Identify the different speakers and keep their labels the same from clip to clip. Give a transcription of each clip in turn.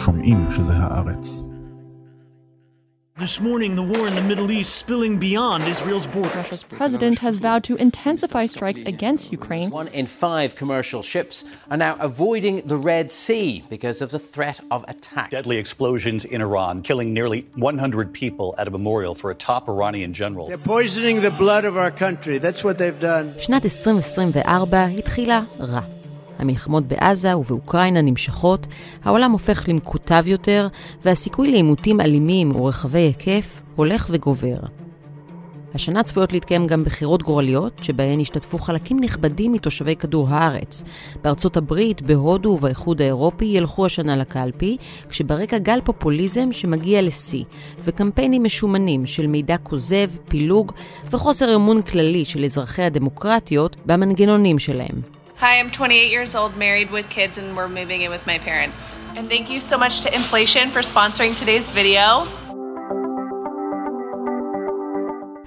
Speaker 1: שומעים שזה הארץ.
Speaker 2: This morning, the war in the Middle East spilling beyond Israel's borders.
Speaker 3: Russia's president has vowed to intensify strikes against Ukraine.
Speaker 4: One in five commercial ships are now avoiding the Red Sea because of the threat of attack.
Speaker 5: Deadly explosions in Iran, killing nearly 100 people at a memorial for a top Iranian general.
Speaker 6: They're poisoning the blood of our country. That's what they've done.
Speaker 7: שנת 2024 התחילה רע. המלחמות בעזה ובאוקראינה נמשכות, העולם הופך למקוטב יותר, והסיכוי לעימותים אלימים ורחבי היקף הולך וגובר. השנה צפויות להתקיים גם בחירות גורליות, שבהן ישתתפו חלקים נכבדים מתושבי כדור הארץ. בארצות הברית, בהודו ובאיחוד האירופי ילכו השנה לקלפי, כשברקע גל פופוליזם שמגיע לשיא, וקמפיינים משומנים של מידע כוזב, פילוג וחוסר אמון כללי של אזרחי הדמוקרטיות במנגנונים שלהם.
Speaker 8: Hi, I'm 28 years old, married with kids, and we're moving in with my parents. And thank you so much to Inflation for sponsoring today's video.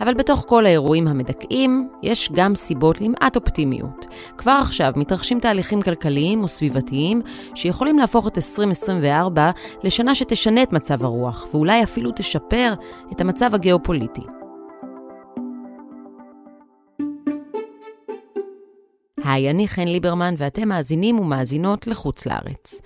Speaker 7: אבל בתוך כל האירועים המדכאים, יש גם סיבות למעט אופטימיות. כבר עכשיו מתרחשים תהליכים כלכליים וסביבתיים שיכולים להפוך את 2024 לשנה שתשנה את מצב הרוח, ואולי אפילו תשפר את המצב הגיאופוליטי. היי, אני חן ליברמן ואתם מאזינים ומאזינות לחוץ לארץ.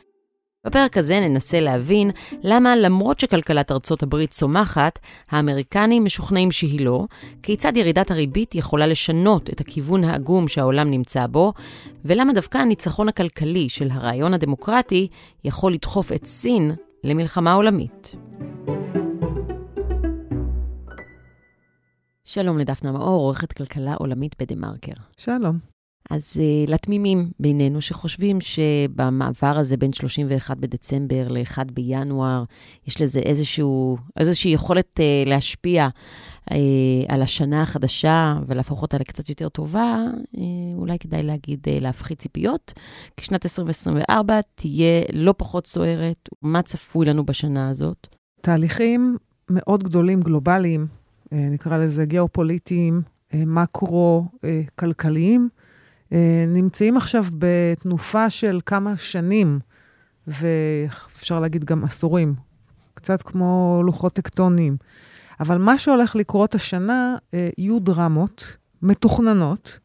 Speaker 7: בפרק הזה ננסה להבין למה למרות שכלכלת ארצות הברית צומחת, האמריקנים משוכנעים שהיא לא, כיצד ירידת הריבית יכולה לשנות את הכיוון העגום שהעולם נמצא בו, ולמה דווקא הניצחון הכלכלי של הרעיון הדמוקרטי יכול לדחוף את סין למלחמה עולמית. שלום לדפנה מאור, עורכת כלכלה עולמית בדה-מרקר.
Speaker 9: שלום.
Speaker 7: אז uh, לתמימים בינינו שחושבים שבמעבר הזה בין 31 בדצמבר ל-1 בינואר, יש לזה איזשהו, איזושהי יכולת uh, להשפיע uh, על השנה החדשה ולהפוך אותה לקצת יותר טובה, uh, אולי כדאי להגיד uh, להפחית ציפיות, כי שנת 2024 תהיה לא פחות סוערת. מה צפוי לנו בשנה הזאת?
Speaker 9: תהליכים מאוד גדולים, גלובליים, uh, נקרא לזה גיאופוליטיים, uh, מקרו-כלכליים. Uh, נמצאים עכשיו בתנופה של כמה שנים, ואפשר להגיד גם עשורים, קצת כמו לוחות טקטוניים. אבל מה שהולך לקרות השנה, אה, יהיו דרמות מתוכננות,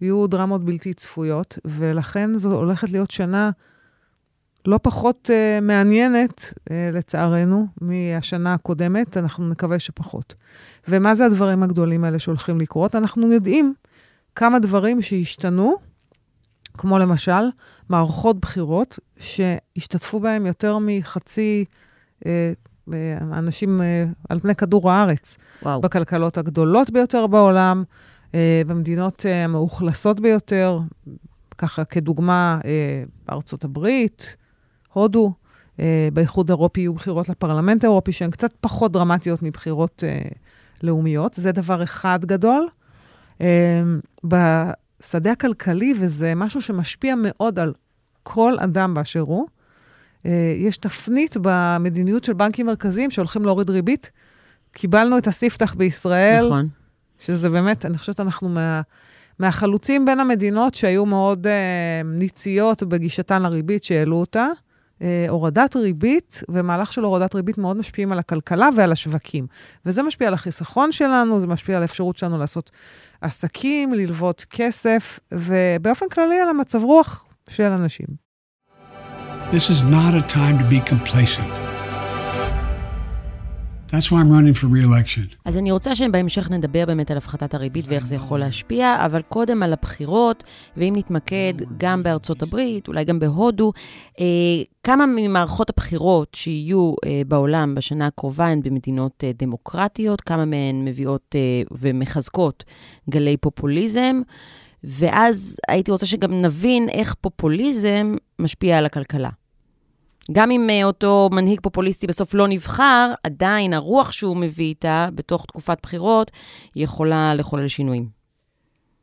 Speaker 9: יהיו דרמות בלתי צפויות, ולכן זו הולכת להיות שנה לא פחות uh, מעניינת, לצערנו, מהשנה הקודמת, אנחנו נקווה שפחות. ומה זה הדברים הגדולים האלה שהולכים לקרות? אנחנו יודעים כמה דברים שהשתנו, כמו למשל מערכות בחירות שהשתתפו בהן יותר מחצי אה, אה, אנשים אה, על פני כדור הארץ. וואו. בכלכלות הגדולות ביותר בעולם, אה, במדינות אה, המאוכלסות ביותר, ככה כדוגמה, אה, ארצות הברית, הודו, אה, באיחוד האירופי יהיו בחירות לפרלמנט האירופי, שהן קצת פחות דרמטיות מבחירות אה, לאומיות. זה דבר אחד גדול. אמ, בשדה הכלכלי, וזה משהו שמשפיע מאוד על כל אדם באשר הוא. אה, יש תפנית במדיניות של בנקים מרכזיים שהולכים להוריד ריבית. קיבלנו את הספתח בישראל.
Speaker 7: נכון.
Speaker 9: שזה באמת, אני חושבת, אנחנו מה, מהחלוצים בין המדינות שהיו מאוד uh, ניציות בגישתן לריבית שהעלו אותה. אה, הורדת ריבית ומהלך של הורדת ריבית מאוד משפיעים על הכלכלה ועל השווקים. וזה משפיע על החיסכון שלנו, זה משפיע על האפשרות שלנו לעשות עסקים, ללוות כסף, ובאופן כללי על המצב רוח של אנשים. This is not a time to be complacent.
Speaker 7: That's why I'm running for re-election. אז אני רוצה שבהמשך נדבר באמת על הפחתת הריבית ואיך זה יכול להשפיע, אבל קודם על הבחירות, ואם נתמקד גם בארצות הברית, אולי גם בהודו, אה, כמה ממערכות הבחירות שיהיו אה, בעולם בשנה הקרובה הן במדינות אה, דמוקרטיות, כמה מהן מביאות אה, ומחזקות גלי פופוליזם, ואז הייתי רוצה שגם נבין איך פופוליזם משפיע על הכלכלה. גם אם uh, אותו מנהיג פופוליסטי בסוף לא נבחר, עדיין הרוח שהוא מביא איתה בתוך תקופת בחירות יכולה לחולל שינויים.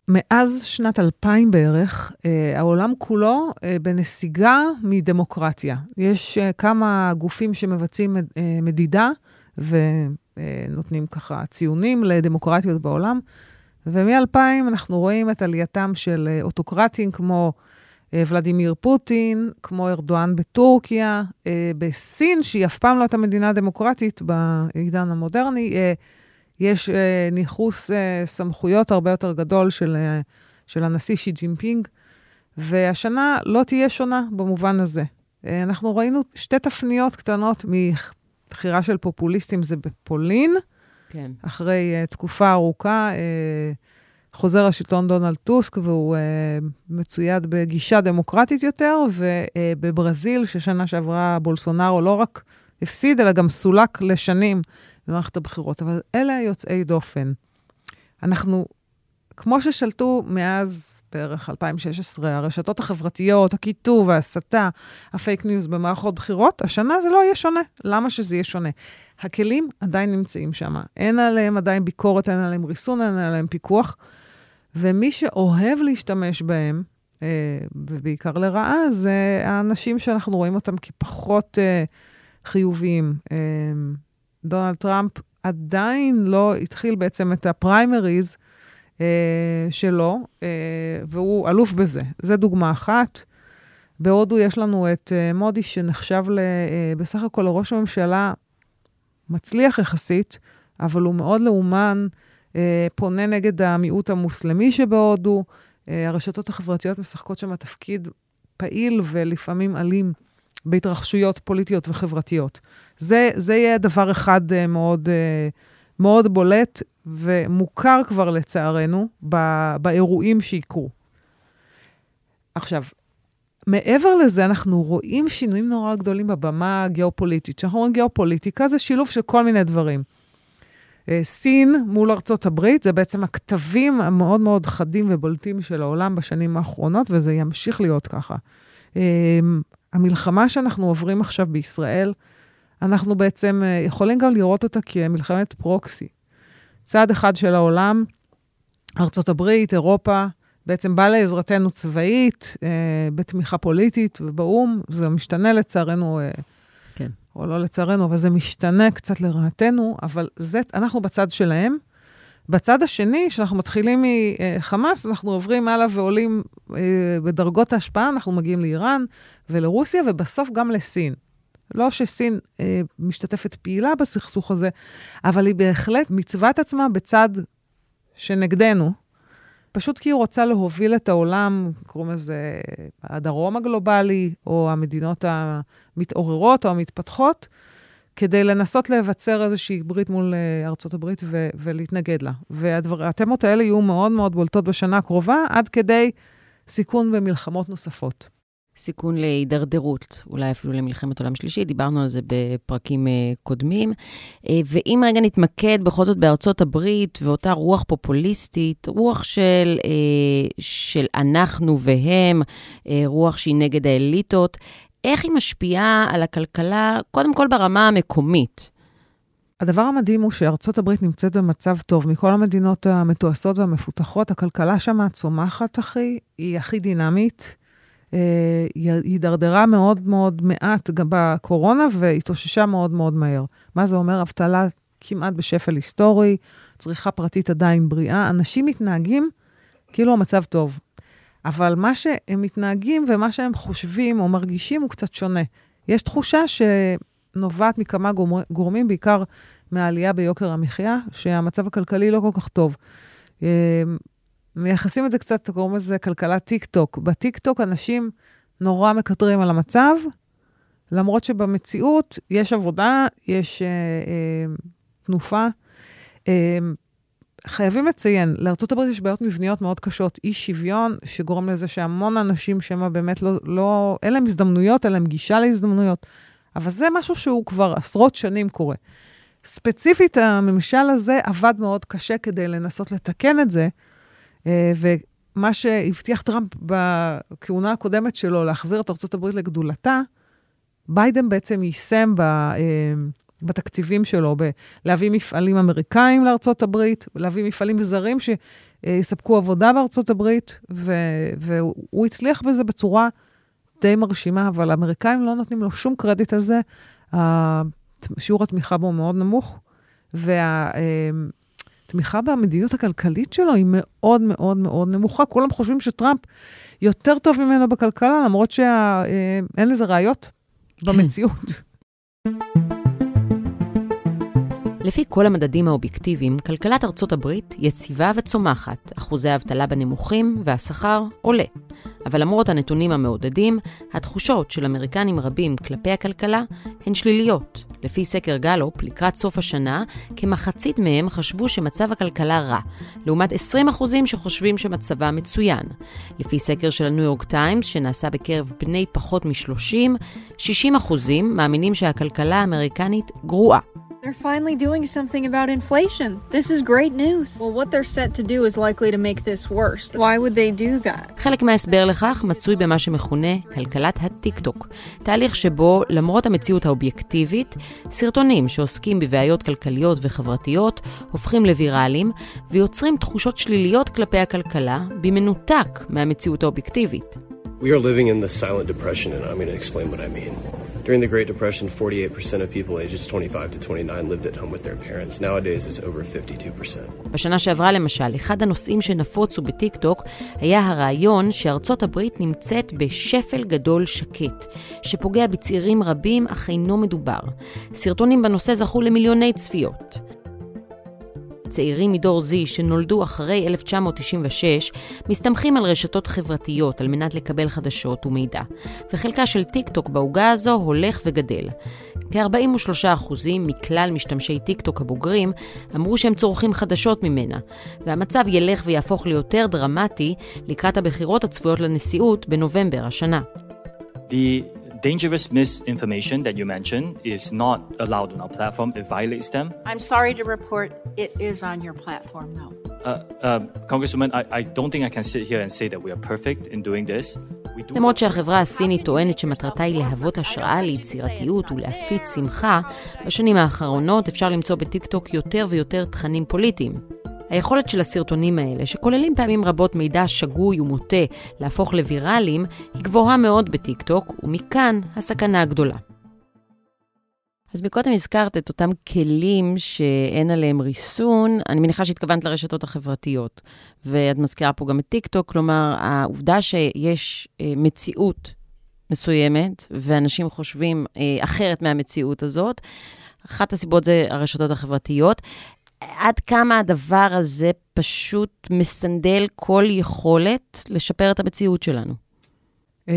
Speaker 9: מאז שנת 2000 בערך, uh, העולם כולו uh, בנסיגה מדמוקרטיה. יש כמה גופים שמבצעים מדידה ונותנים ככה ציונים לדמוקרטיות בעולם, ומ-2000 אנחנו רואים את עלייתם של אוטוקרטים כמו אה, ולדימיר פוטין, כמו ארדואן בטורקיה, אה, בסין, שהיא אף פעם לא הייתה מדינה דמוקרטית בעידן המודרני, אה, יש ניכוס סמכויות הרבה יותר גדול של, של הנשיא שי ג'ינפינג, והשנה לא תהיה שונה במובן הזה. אנחנו ראינו שתי תפניות קטנות מבחירה של פופוליסטים, זה בפולין, כן. אחרי תקופה ארוכה. חוזר השלטון דונלד טוסק, והוא אה, מצויד בגישה דמוקרטית יותר, ובברזיל, ששנה שעברה בולסונארו לא רק הפסיד, אלא גם סולק לשנים במערכת הבחירות. אבל אלה יוצאי דופן. אנחנו, כמו ששלטו מאז בערך 2016, הרשתות החברתיות, הקיטוב, ההסתה, הפייק ניוז במערכות בחירות, השנה זה לא יהיה שונה. למה שזה יהיה שונה? הכלים עדיין נמצאים שם. אין עליהם עדיין ביקורת, אין עליהם ריסון, אין עליהם פיקוח. ומי שאוהב להשתמש בהם, אה, ובעיקר לרעה, זה האנשים שאנחנו רואים אותם כפחות אה, חיוביים. אה, דונלד טראמפ עדיין לא התחיל בעצם את הפריימריז אה, שלו, אה, והוא אלוף בזה. זו דוגמה אחת. בהודו יש לנו את אה, מודי, שנחשב ל, אה, בסך הכל לראש הממשלה מצליח יחסית, אבל הוא מאוד לאומן. אה, פונה נגד המיעוט המוסלמי שבהודו. אה, הרשתות החברתיות משחקות שם תפקיד פעיל ולפעמים אלים בהתרחשויות פוליטיות וחברתיות. זה, זה יהיה דבר אחד אה, מאוד, מאוד בולט ומוכר כבר לצערנו באירועים שיקרו. עכשיו, מעבר לזה, אנחנו רואים שינויים נורא גדולים בבמה הגיאופוליטית. כשאנחנו אומרים גיאופוליטיקה, זה שילוב של כל מיני דברים. אה, סין מול ארצות הברית, זה בעצם הכתבים המאוד מאוד חדים ובולטים של העולם בשנים האחרונות, וזה ימשיך להיות ככה. אה, המלחמה שאנחנו עוברים עכשיו בישראל, אנחנו בעצם אה, יכולים גם לראות אותה כמלחמת פרוקסי. צד אחד של העולם, ארצות הברית, אירופה, בעצם בא לעזרתנו צבאית, בתמיכה פוליטית ובאו"ם, זה משתנה לצערנו או לא לצערנו, אבל זה משתנה קצת לרעתנו, אבל זה, אנחנו בצד שלהם. בצד השני, כשאנחנו מתחילים מחמאס, אנחנו עוברים הלאה ועולים אה, בדרגות ההשפעה, אנחנו מגיעים לאיראן ולרוסיה, ובסוף גם לסין. לא שסין אה, משתתפת פעילה בסכסוך הזה, אבל היא בהחלט מצוות עצמה בצד שנגדנו, פשוט כי היא רוצה להוביל את העולם, קוראים לזה הדרום הגלובלי, או המדינות המתעוררות או המתפתחות, כדי לנסות לבצר איזושהי ברית מול אה, ארצות הברית ו- ולהתנגד לה. והתמות האלה יהיו מאוד מאוד בולטות בשנה הקרובה, עד כדי סיכון במלחמות נוספות.
Speaker 7: סיכון להידרדרות, אולי אפילו למלחמת עולם שלישית, דיברנו על זה בפרקים uh, קודמים. Uh, ואם רגע נתמקד בכל זאת בארצות הברית ואותה רוח פופוליסטית, רוח של, uh, של אנחנו והם, רוח שהיא נגד האליטות, איך היא משפיעה על הכלכלה, קודם כל ברמה המקומית?
Speaker 9: הדבר המדהים הוא שארצות הברית נמצאת במצב טוב. מכל המדינות המתועשות והמפותחות, הכלכלה שם צומחת, אחי, היא הכי דינמית. אה, הידרדרה מאוד מאוד מעט גם בקורונה והתאוששה מאוד מאוד מהר. מה זה אומר? אבטלה כמעט בשפל היסטורי, צריכה פרטית עדיין בריאה. אנשים מתנהגים כאילו המצב טוב. אבל מה שהם מתנהגים ומה שהם חושבים או מרגישים הוא קצת שונה. יש תחושה שנובעת מכמה גורמים, בעיקר מהעלייה ביוקר המחיה, שהמצב הכלכלי לא כל כך טוב. מייחסים את זה קצת, קוראים לזה כלכלת טיק טוק. בטיק טוק אנשים נורא מקטרים על המצב, למרות שבמציאות יש עבודה, יש אה, אה, תנופה. אה, חייבים לציין, לארה"ב יש בעיות מבניות מאוד קשות, אי שוויון, שגורם לזה שהמון אנשים שמה באמת לא, לא, אין להם הזדמנויות, אין להם גישה להזדמנויות. אבל זה משהו שהוא כבר עשרות שנים קורה. ספציפית, הממשל הזה עבד מאוד קשה כדי לנסות לתקן את זה, ומה שהבטיח טראמפ בכהונה הקודמת שלו, להחזיר את ארה"ב לגדולתה, ביידן בעצם יישם ב, אה, בתקציבים שלו, להביא מפעלים אמריקאים לארצות הברית, להביא מפעלים זרים שיספקו עבודה בארצות הברית, ו, והוא הצליח בזה בצורה די מרשימה, אבל האמריקאים לא נותנים לו שום קרדיט על זה. שיעור התמיכה בו מאוד נמוך, וה... התמיכה במדיניות הכלכלית שלו היא מאוד מאוד מאוד נמוכה. כולם חושבים שטראמפ יותר טוב ממנו בכלכלה, למרות שאין אה, לזה ראיות כן. במציאות.
Speaker 7: לפי כל המדדים האובייקטיביים, כלכלת ארצות הברית יציבה וצומחת, אחוזי האבטלה בנמוכים והשכר עולה. אבל למרות הנתונים המעודדים, התחושות של אמריקנים רבים כלפי הכלכלה הן שליליות. לפי סקר גלופ, לקראת סוף השנה, כמחצית מהם חשבו שמצב הכלכלה רע, לעומת 20% שחושבים שמצבה מצוין. לפי סקר של הניו יורק טיימס, שנעשה בקרב בני פחות מ-30, 60% מאמינים שהכלכלה האמריקנית גרועה.
Speaker 10: They're finally doing something about inflation. This is great news. Well, what they're set to do is likely to make this worse. Why would they do that?
Speaker 7: חלק מההסבר לכך מצוי במה שמכונה כלכלת הטיק-טוק. תהליך שבו, למרות המציאות האובייקטיבית, סרטונים שעוסקים בבעיות כלכליות וחברתיות הופכים לוויראליים ויוצרים תחושות שליליות כלפי הכלכלה במנותק מהמציאות האובייקטיבית.
Speaker 11: We are living in the silent depression, and I'm going to explain what I mean. During the Great Depression, 48% of people ages 25 to 29 lived at home with their parents. Nowadays, it's over 52%.
Speaker 7: בשנה שעברה, למשל, אחד הנושאים שנפוצו בטיקטוק היה הרעיון שארצות הברית נמצאת בשפל גדול שקט, שפוגע בצעירים רבים, אך אינו מדובר. סרטונים בנושא זכו למיליוני צפיות. צעירים מדור Z שנולדו אחרי 1996 מסתמכים על רשתות חברתיות על מנת לקבל חדשות ומידע, וחלקה של טיק טוק בעוגה הזו הולך וגדל. כ-43% מכלל משתמשי טיק טוק הבוגרים אמרו שהם צורכים חדשות ממנה, והמצב ילך ויהפוך ליותר דרמטי לקראת הבחירות הצפויות לנשיאות בנובמבר השנה.
Speaker 12: The dangerous misinformation that you mentioned is not allowed on our platform. It violates them.
Speaker 13: I'm sorry to report it is on your platform, though.
Speaker 12: Uh, uh, Congresswoman, I, I don't think I can sit here and say that we are perfect in doing this.
Speaker 7: למרות שהחברה הסינית טוענת שמטרתה היא להוות השראה ליצירתיות ולהפיץ שמחה, בשנים האחרונות אפשר למצוא בטיקטוק יותר ויותר תכנים פוליטיים. היכולת של הסרטונים האלה, שכוללים פעמים רבות מידע שגוי ומוטה להפוך לוויראליים, היא גבוהה מאוד בטיקטוק, ומכאן הסכנה הגדולה. אז מקודם הזכרת את אותם כלים שאין עליהם ריסון, אני מניחה שהתכוונת לרשתות החברתיות. ואת מזכירה פה גם את טיקטוק, כלומר, העובדה שיש אה, מציאות מסוימת, ואנשים חושבים אה, אחרת מהמציאות הזאת, אחת הסיבות זה הרשתות החברתיות. עד כמה הדבר הזה פשוט מסנדל כל יכולת לשפר את המציאות שלנו?
Speaker 9: Uh,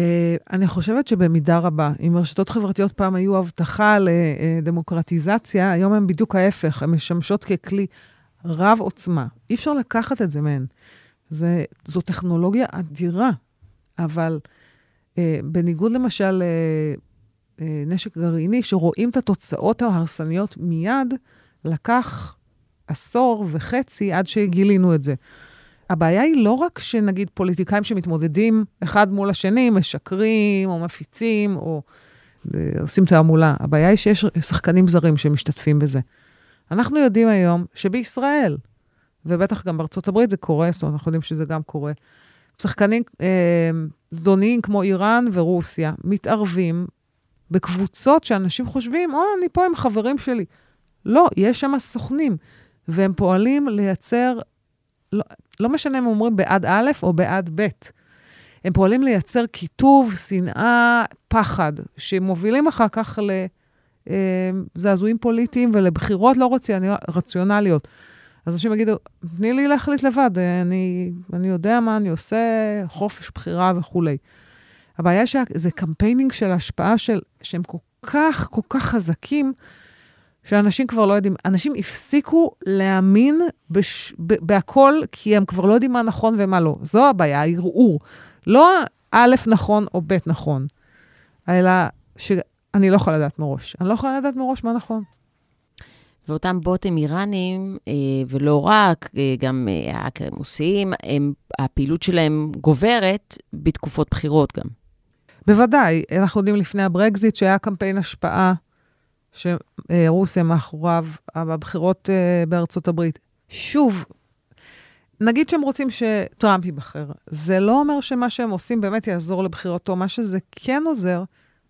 Speaker 9: אני חושבת שבמידה רבה, אם רשתות חברתיות פעם היו הבטחה לדמוקרטיזציה, היום הן בדיוק ההפך, הן משמשות ככלי רב עוצמה. אי אפשר לקחת את זה מהן. זה, זו טכנולוגיה אדירה, אבל uh, בניגוד למשל לנשק uh, גרעיני, שרואים את התוצאות ההרסניות מיד, לקח עשור וחצי עד שגילינו את זה. הבעיה היא לא רק שנגיד פוליטיקאים שמתמודדים אחד מול השני, משקרים או מפיצים או אה, עושים תעמולה. הבעיה היא שיש שחקנים זרים שמשתתפים בזה. אנחנו יודעים היום שבישראל, ובטח גם בארצות הברית זה קורה, זאת אומרת, אנחנו יודעים שזה גם קורה, שחקנים אה, זדוניים כמו איראן ורוסיה מתערבים בקבוצות שאנשים חושבים, או, אני פה עם חברים שלי. לא, יש שם סוכנים. והם פועלים לייצר, לא, לא משנה אם אומרים בעד א' או בעד ב', הם פועלים לייצר קיטוב, שנאה, פחד, שמובילים אחר כך לזעזועים אה, פוליטיים ולבחירות לא רציונליות. אז אנשים יגידו, תני לי להחליט לבד, אני, אני יודע מה אני עושה, חופש בחירה וכולי. הבעיה שזה campaigning של השפעה של, שהם כל כך, כל כך חזקים, שאנשים כבר לא יודעים, אנשים הפסיקו להאמין בש, ב, בהכל, כי הם כבר לא יודעים מה נכון ומה לא. זו הבעיה, הערעור. לא א' נכון או ב' נכון, אלא שאני לא יכולה לדעת מראש. אני לא יכולה לדעת מראש מה נכון.
Speaker 7: ואותם בוטים איראנים, אה, ולא רק, אה, גם האקרים רוסיים, הפעילות שלהם גוברת בתקופות בחירות גם.
Speaker 9: בוודאי. אנחנו יודעים לפני הברקזיט שהיה קמפיין השפעה שרוסיה מאחוריו בבחירות אה, בארצות הברית. שוב, נגיד שהם רוצים שטראמפ ייבחר. זה לא אומר שמה שהם עושים באמת יעזור לבחירתו. מה שזה כן עוזר,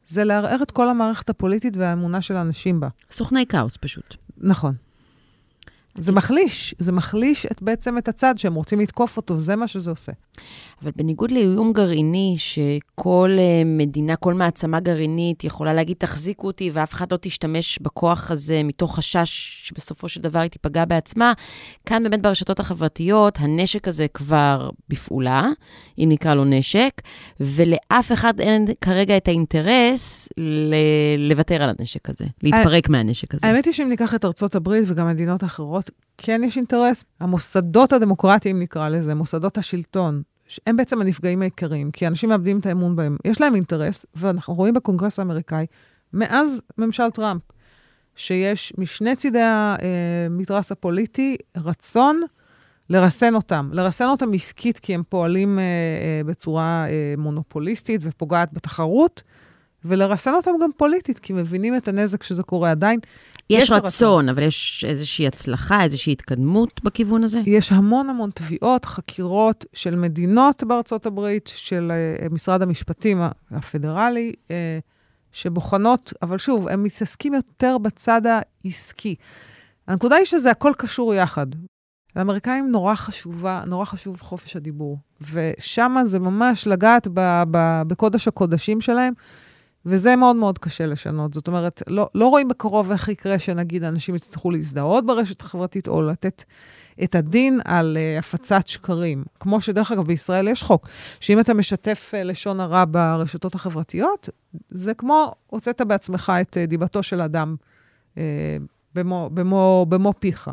Speaker 9: זה לערער את כל המערכת הפוליטית והאמונה של האנשים בה.
Speaker 7: סוכני כאוס פשוט.
Speaker 9: נכון. זה מחליש, זה מחליש את, בעצם את הצד שהם רוצים לתקוף אותו, זה מה שזה עושה.
Speaker 7: אבל בניגוד לאיום גרעיני, שכל uh, מדינה, כל מעצמה גרעינית יכולה להגיד, תחזיקו אותי, ואף אחד לא תשתמש בכוח הזה מתוך חשש שבסופו של דבר היא תיפגע בעצמה, כאן באמת ברשתות החברתיות, הנשק הזה כבר בפעולה, אם נקרא לו נשק, ולאף אחד אין כרגע את האינטרס ל- לוותר על הנשק הזה, להתפרק מהנשק הזה.
Speaker 9: האמת היא שאם ניקח את ארצות הברית וגם מדינות אחרות, כן יש אינטרס. המוסדות הדמוקרטיים, נקרא לזה, מוסדות השלטון, הם בעצם הנפגעים העיקריים, כי אנשים מאבדים את האמון בהם. יש להם אינטרס, ואנחנו רואים בקונגרס האמריקאי, מאז ממשל טראמפ, שיש משני צידי המתרס הפוליטי רצון לרסן אותם. לרסן אותם עסקית, כי הם פועלים אה, אה, בצורה אה, מונופוליסטית ופוגעת בתחרות, ולרסן אותם גם פוליטית, כי מבינים את הנזק שזה קורה עדיין.
Speaker 7: יש, יש רצון, רצון, אבל יש איזושהי הצלחה, איזושהי התקדמות בכיוון הזה?
Speaker 9: יש המון המון תביעות, חקירות של מדינות בארצות הברית, של uh, משרד המשפטים הפדרלי, uh, שבוחנות, אבל שוב, הם מתעסקים יותר בצד העסקי. הנקודה היא שזה הכל קשור יחד. לאמריקאים נורא חשובה, נורא חשוב חופש הדיבור, ושם זה ממש לגעת ב, ב, בקודש הקודשים שלהם. וזה מאוד מאוד קשה לשנות. זאת אומרת, לא, לא רואים בקרוב איך יקרה שנגיד אנשים יצטרכו להזדהות ברשת החברתית או לתת את הדין על uh, הפצת שקרים. כמו שדרך אגב, בישראל יש חוק, שאם אתה משתף uh, לשון הרע ברשתות החברתיות, זה כמו הוצאת בעצמך את uh, דיבתו של אדם uh, במו, במו, במו פיך.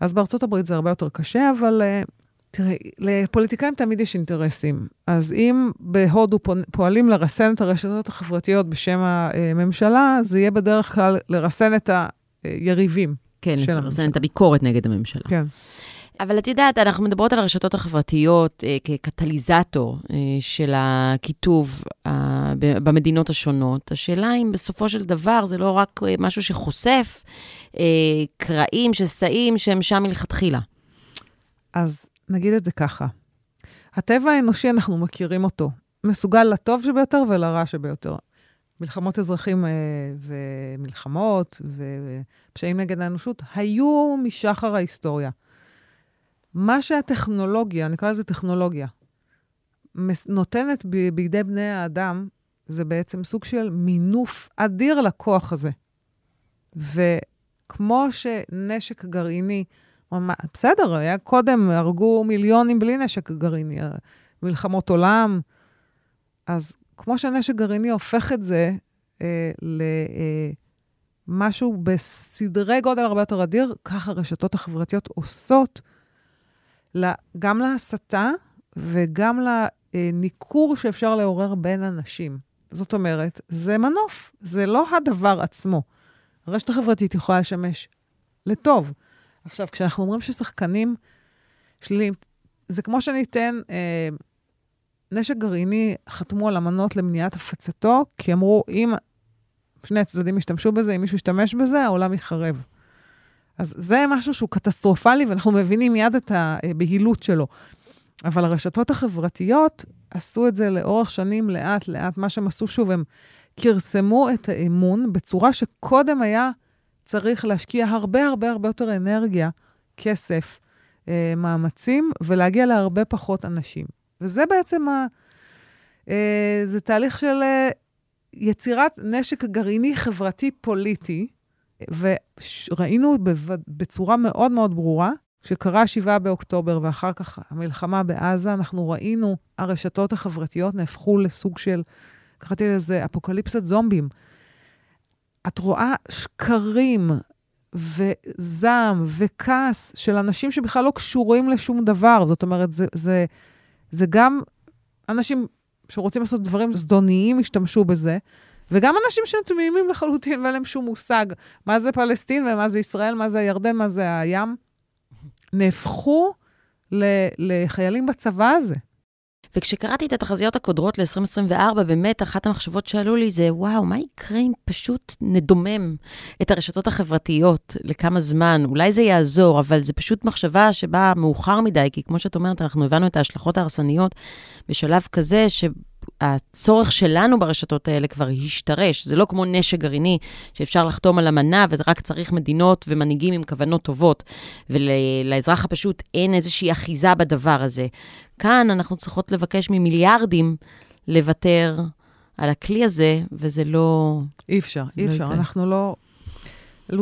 Speaker 9: אז בארצות הברית זה הרבה יותר קשה, אבל... Uh, תראה, לפוליטיקאים תמיד יש אינטרסים. אז אם בהודו פועלים לרסן את הרשתות החברתיות בשם הממשלה, זה יהיה בדרך כלל לרסן את היריבים.
Speaker 7: כן, לרסן את הביקורת נגד הממשלה.
Speaker 9: כן.
Speaker 7: אבל את יודעת, אנחנו מדברות על הרשתות החברתיות אה, כקטליזטור אה, של הקיטוב אה, במדינות השונות. השאלה אם בסופו של דבר זה לא רק אה, משהו שחושף אה, קרעים, שסעים, שהם שם מלכתחילה.
Speaker 9: אז נגיד את זה ככה. הטבע האנושי, אנחנו מכירים אותו. מסוגל לטוב שביותר ולרע שביותר. מלחמות אזרחים אה, ומלחמות ופשעים נגד האנושות היו משחר ההיסטוריה. מה שהטכנולוגיה, נקרא לזה טכנולוגיה, נותנת בידי בני האדם, זה בעצם סוג של מינוף אדיר לכוח הזה. וכמו שנשק גרעיני בסדר, היה קודם, הרגו מיליונים בלי נשק גרעיני, מלחמות עולם. אז כמו שנשק גרעיני הופך את זה אה, למשהו אה, בסדרי גודל הרבה יותר אדיר, ככה הרשתות החברתיות עושות גם להסתה וגם לניכור שאפשר לעורר בין אנשים. זאת אומרת, זה מנוף, זה לא הדבר עצמו. הרשת החברתית יכולה לשמש לטוב. עכשיו, כשאנחנו אומרים ששחקנים שליליים, זה כמו שניתן, אה, נשק גרעיני חתמו על אמנות למניעת הפצתו, כי אמרו, אם שני הצדדים ישתמשו בזה, אם מישהו ישתמש בזה, העולם יחרב. אז זה משהו שהוא קטסטרופלי, ואנחנו מבינים מיד את הבהילות שלו. אבל הרשתות החברתיות עשו את זה לאורך שנים, לאט-לאט. מה שהם עשו, שוב, הם כרסמו את האמון בצורה שקודם היה צריך להשקיע הרבה הרבה הרבה יותר אנרגיה, כסף, אה, מאמצים, ולהגיע להרבה פחות אנשים. וזה בעצם ה... אה, זה תהליך של אה, יצירת נשק גרעיני חברתי פוליטי, וראינו בצורה מאוד מאוד ברורה, כשקרה 7 באוקטובר ואחר כך המלחמה בעזה, אנחנו ראינו, הרשתות החברתיות נהפכו לסוג של, קראתי לזה אפוקליפסת זומבים. את רואה שקרים וזעם וכעס של אנשים שבכלל לא קשורים לשום דבר. זאת אומרת, זה, זה, זה גם אנשים שרוצים לעשות דברים זדוניים, השתמשו בזה, וגם אנשים שהם תמימים לחלוטין ואין להם שום מושג מה זה פלסטין ומה זה ישראל, מה זה הירדן, מה זה הים, נהפכו לחיילים בצבא הזה.
Speaker 7: וכשקראתי את התחזיות הקודרות ל-2024, באמת אחת המחשבות שעלו לי זה, וואו, מה יקרה אם פשוט נדומם את הרשתות החברתיות לכמה זמן? אולי זה יעזור, אבל זה פשוט מחשבה שבאה מאוחר מדי, כי כמו שאת אומרת, אנחנו הבנו את ההשלכות ההרסניות בשלב כזה, ש... הצורך שלנו ברשתות האלה כבר השתרש. זה לא כמו נשק גרעיני, שאפשר לחתום על אמנה ורק צריך מדינות ומנהיגים עם כוונות טובות, ולאזרח הפשוט אין איזושהי אחיזה בדבר הזה. כאן אנחנו צריכות לבקש ממיליארדים לוותר על הכלי הזה, וזה לא...
Speaker 9: אי אפשר, אי אפשר. אנחנו לא...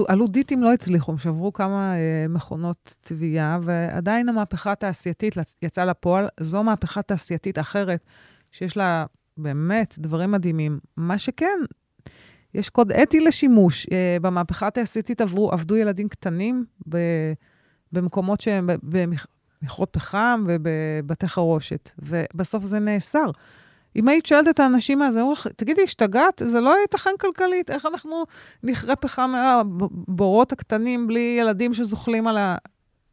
Speaker 9: הלודיטים לא הצליחו, הם שברו כמה אה, מכונות תביעה, ועדיין המהפכה התעשייתית יצאה לפועל. זו מהפכה תעשייתית אחרת, שיש לה באמת דברים מדהימים. מה שכן, יש קוד אתי לשימוש. אה, במהפכה התעשייתית עברו, עבדו ילדים קטנים ב, במקומות שהם במכרות פחם ובבתי חרושת, ובסוף זה נאסר. אם היית שואלת את האנשים הזה, אומרים לך, תגידי, השתגעת? זה לא ייתכן כלכלית, איך אנחנו נכרה פחם מהבורות הקטנים בלי ילדים שזוחלים על ה...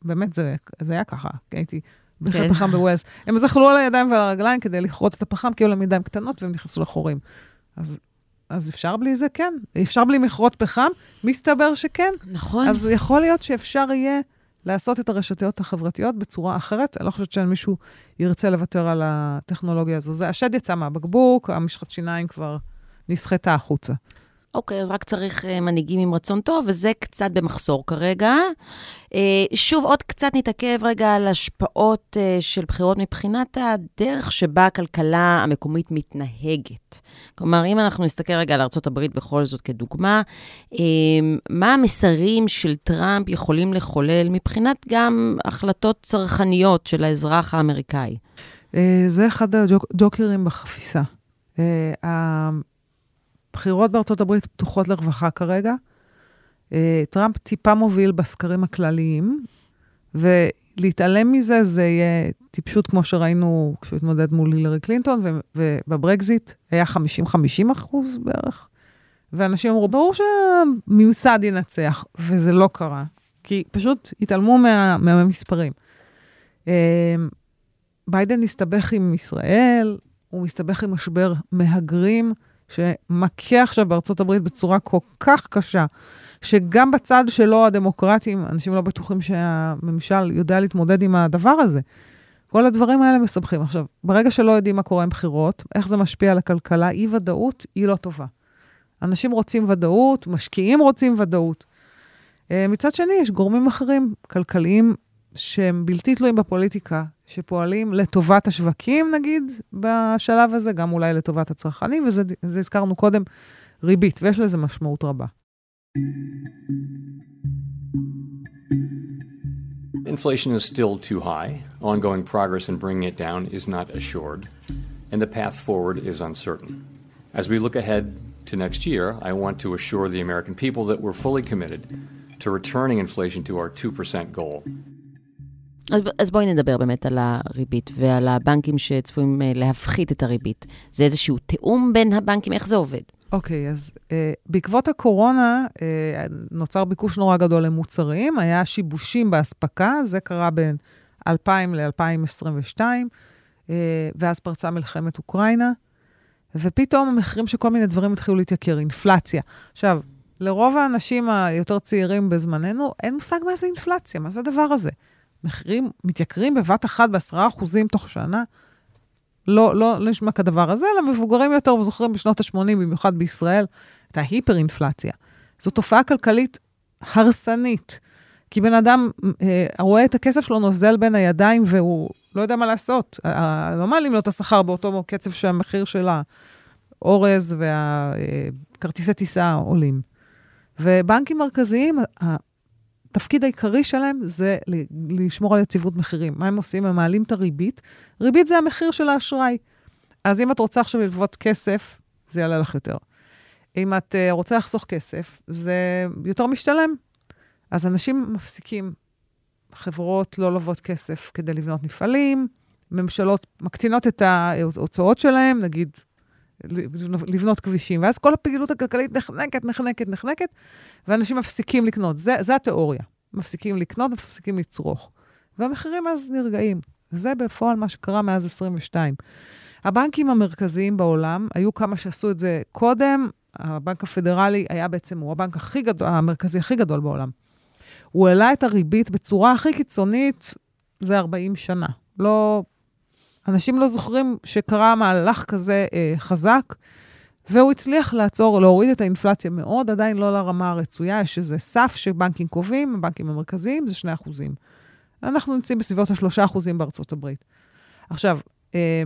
Speaker 9: באמת, זה, זה היה ככה, הייתי בכלל כן. פחם בווילס. הם זחלו על הידיים ועל הרגליים כדי לכרות את הפחם, כי היו להם ידיים קטנות והם נכנסו לחורים. אז, אז אפשר בלי זה? כן. אפשר בלי מכרות פחם? מסתבר שכן.
Speaker 7: נכון.
Speaker 9: אז יכול להיות שאפשר יהיה לעשות את הרשתות החברתיות בצורה אחרת. אני לא חושבת שמישהו ירצה לוותר על הטכנולוגיה הזו. זה, השד יצא מהבקבוק, המשחת שיניים כבר נסחטה החוצה.
Speaker 7: אוקיי, אז רק צריך uh, מנהיגים עם רצון טוב, וזה קצת במחסור כרגע. Uh, שוב, עוד קצת נתעכב רגע על השפעות uh, של בחירות מבחינת הדרך שבה הכלכלה המקומית מתנהגת. כלומר, אם אנחנו נסתכל רגע על ארה"ב בכל זאת כדוגמה, מה המסרים של טראמפ יכולים לחולל מבחינת גם החלטות צרכניות של האזרח האמריקאי?
Speaker 9: זה אחד הג'וקרים בחפיסה. הבחירות בארצות הברית פתוחות לרווחה כרגע. אה, טראמפ טיפה מוביל בסקרים הכלליים, ולהתעלם מזה זה יהיה טיפשות כמו שראינו כשהוא התמודד מול הילרי קלינטון, ובברקזיט היה 50-50 אחוז בערך. ואנשים אמרו, ברור שהממסד ינצח, וזה לא קרה, כי פשוט התעלמו מה, מהמספרים. אה, ביידן הסתבך עם ישראל, הוא מסתבך עם משבר מהגרים. שמכה עכשיו בארצות הברית בצורה כל כך קשה, שגם בצד שלו, הדמוקרטים, אנשים לא בטוחים שהממשל יודע להתמודד עם הדבר הזה. כל הדברים האלה מסבכים. עכשיו, ברגע שלא יודעים מה קורה עם בחירות, איך זה משפיע על הכלכלה, אי-ודאות היא לא טובה. אנשים רוצים ודאות, משקיעים רוצים ודאות. אה, מצד שני, יש גורמים אחרים, כלכליים, שהם בלתי תלויים בפוליטיקה, שפועלים לטובת השווקים, נגיד, בשלב הזה, גם אולי לטובת הצרכנים, וזה הזכרנו קודם, ריבית, ויש לזה משמעות רבה.
Speaker 14: Inflation is still too high. Ongoing progress in bringing it down is not assured, and the path forward is uncertain. As we look ahead to next year, I want to assure the American people that we're fully committed to returning inflation to our 2% goal.
Speaker 7: אז, אז בואי נדבר באמת על הריבית ועל הבנקים שצפויים אה, להפחית את הריבית. זה איזשהו תיאום בין הבנקים? איך זה עובד?
Speaker 9: אוקיי, okay, אז uh, בעקבות הקורונה uh, נוצר ביקוש נורא גדול למוצרים, היה שיבושים באספקה, זה קרה בין 2000 ל-2022, uh, ואז פרצה מלחמת אוקראינה, ופתאום המחירים של כל מיני דברים התחילו להתייקר, אינפלציה. עכשיו, לרוב האנשים היותר צעירים בזמננו, אין מושג מה זה אינפלציה, מה זה הדבר הזה. מחירים מתייקרים בבת אחת בעשרה אחוזים תוך שנה, לא, לא, לא נשמע כדבר הזה, אלא מבוגרים יותר זוכרים בשנות ה-80, במיוחד בישראל, את ההיפר-אינפלציה. זו תופעה כלכלית הרסנית, כי בן אדם אה, רואה את הכסף שלו נוזל בין הידיים והוא לא יודע מה לעשות. אה, לא מעלים לו את השכר באותו קצב שהמחיר של האורז והכרטיסי טיסה עולים. ובנקים מרכזיים, התפקיד העיקרי שלהם זה לשמור על יציבות מחירים. מה הם עושים? הם מעלים את הריבית. ריבית זה המחיר של האשראי. אז אם את רוצה עכשיו ללוות כסף, זה יעלה לך יותר. אם את uh, רוצה לחסוך כסף, זה יותר משתלם. אז אנשים מפסיקים. חברות לא לוות כסף כדי לבנות מפעלים, ממשלות מקטינות את ההוצאות שלהם, נגיד לבנות כבישים, ואז כל הפעילות הכלכלית נחנקת, נחנקת, נחנקת, ואנשים מפסיקים לקנות. זה, זה התיאוריה. מפסיקים לקנות, מפסיקים לצרוך. והמחירים אז נרגעים. זה בפועל מה שקרה מאז 22. הבנקים המרכזיים בעולם, היו כמה שעשו את זה קודם, הבנק הפדרלי היה בעצם, הוא הבנק הכי גדול, המרכזי הכי גדול בעולם. הוא העלה את הריבית בצורה הכי קיצונית, זה 40 שנה. לא אנשים לא זוכרים שקרה מהלך כזה אה, חזק, והוא הצליח לעצור, להוריד את האינפלציה מאוד, עדיין לא לרמה הרצויה, יש איזה סף שבנקים קובעים, הבנקים המרכזיים, זה 2 אחוזים. אנחנו נמצאים בסביבות ה-3 אחוזים בארצות הברית. עכשיו, אה,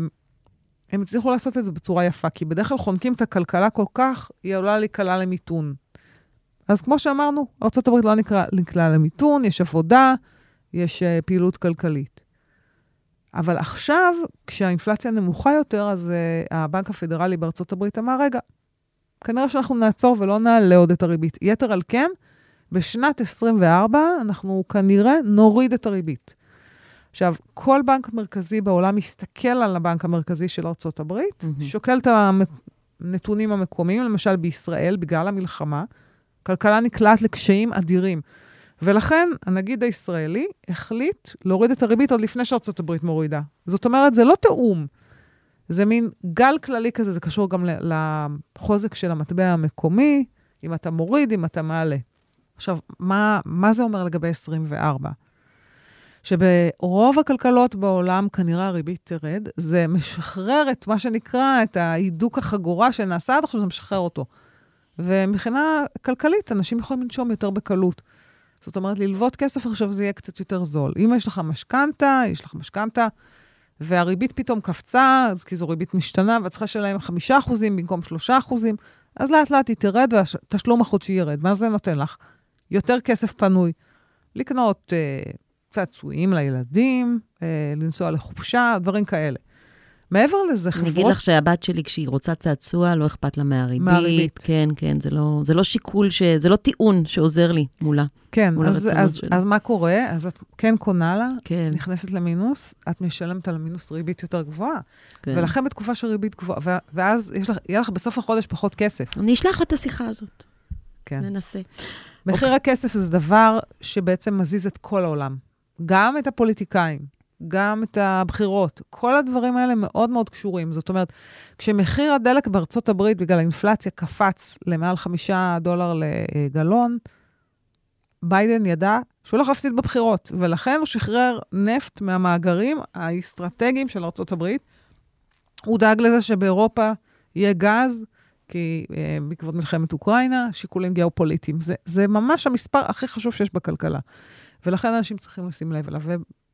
Speaker 9: הם הצליחו לעשות את זה בצורה יפה, כי בדרך כלל חונקים את הכלכלה כל כך, היא עלולה להיקלע למיתון. אז כמו שאמרנו, ארה"ב לא נקרא, נקלע למיתון, יש עבודה, יש uh, פעילות כלכלית. אבל עכשיו, כשהאינפלציה נמוכה יותר, אז uh, הבנק הפדרלי בארצות הברית אמר, רגע, כנראה שאנחנו נעצור ולא נעלה עוד את הריבית. יתר על כן, בשנת 24 אנחנו כנראה נוריד את הריבית. עכשיו, כל בנק מרכזי בעולם מסתכל על הבנק המרכזי של ארצות הברית, mm-hmm. שוקל את הנתונים המקומיים, למשל בישראל, בגלל המלחמה, כלכלה נקלעת לקשיים אדירים. ולכן הנגיד הישראלי החליט להוריד את הריבית עוד לפני שארצות הברית מורידה. זאת אומרת, זה לא תיאום. זה מין גל כללי כזה, זה קשור גם לחוזק של המטבע המקומי, אם אתה מוריד, אם אתה מעלה. עכשיו, מה, מה זה אומר לגבי 24? שברוב הכלכלות בעולם כנראה הריבית תרד, זה משחרר את מה שנקרא, את ההידוק החגורה שנעשה עד עכשיו, זה משחרר אותו. ומבחינה כלכלית, אנשים יכולים לנשום יותר בקלות. זאת אומרת, ללוות כסף עכשיו זה יהיה קצת יותר זול. אם יש לך משכנתה, יש לך משכנתה, והריבית פתאום קפצה, אז כי זו ריבית משתנה, ואת צריכה לשלם 5% במקום 3%, אז לאט לאט היא תרד והתשלום החודשי ירד. מה זה נותן לך? יותר כסף פנוי. לקנות אה, צעצועים לילדים, אה, לנסוע לחופשה, דברים כאלה. מעבר לזה, חברות...
Speaker 7: אני אגיד לך שהבת שלי, כשהיא רוצה צעצוע, לא אכפת לה מהריבית.
Speaker 9: מהריבית.
Speaker 7: כן, כן, זה לא, זה לא שיקול, ש... זה לא טיעון שעוזר לי מולה.
Speaker 9: כן,
Speaker 7: מול
Speaker 9: אז, אז,
Speaker 7: שלי.
Speaker 9: אז מה קורה? אז את כן קונה לה,
Speaker 7: כן.
Speaker 9: נכנסת למינוס, את משלמת על המינוס ריבית יותר גבוהה.
Speaker 7: כן.
Speaker 9: ולכן בתקופה של ריבית גבוהה, ו- ואז יש לך, יהיה לך בסוף החודש פחות כסף.
Speaker 7: אני אשלח לה את השיחה הזאת.
Speaker 9: כן.
Speaker 7: ננסה.
Speaker 9: מחיר
Speaker 7: אוקיי.
Speaker 9: הכסף זה דבר שבעצם מזיז את כל העולם. גם את הפוליטיקאים, גם את הבחירות. כל הדברים האלה מאוד מאוד קשורים. זאת אומרת, כשמחיר הדלק בארצות הברית, בגלל האינפלציה, קפץ למעל חמישה דולר לגלון, ביידן ידע שהוא לא להפסיד בבחירות, ולכן הוא שחרר נפט מהמאגרים האסטרטגיים של ארצות הברית. הוא דאג לזה שבאירופה יהיה גז, כי אה, בעקבות מלחמת אוקראינה, שיקולים גיאופוליטיים. זה, זה ממש המספר הכי חשוב שיש בכלכלה. ולכן אנשים צריכים לשים לב אליו.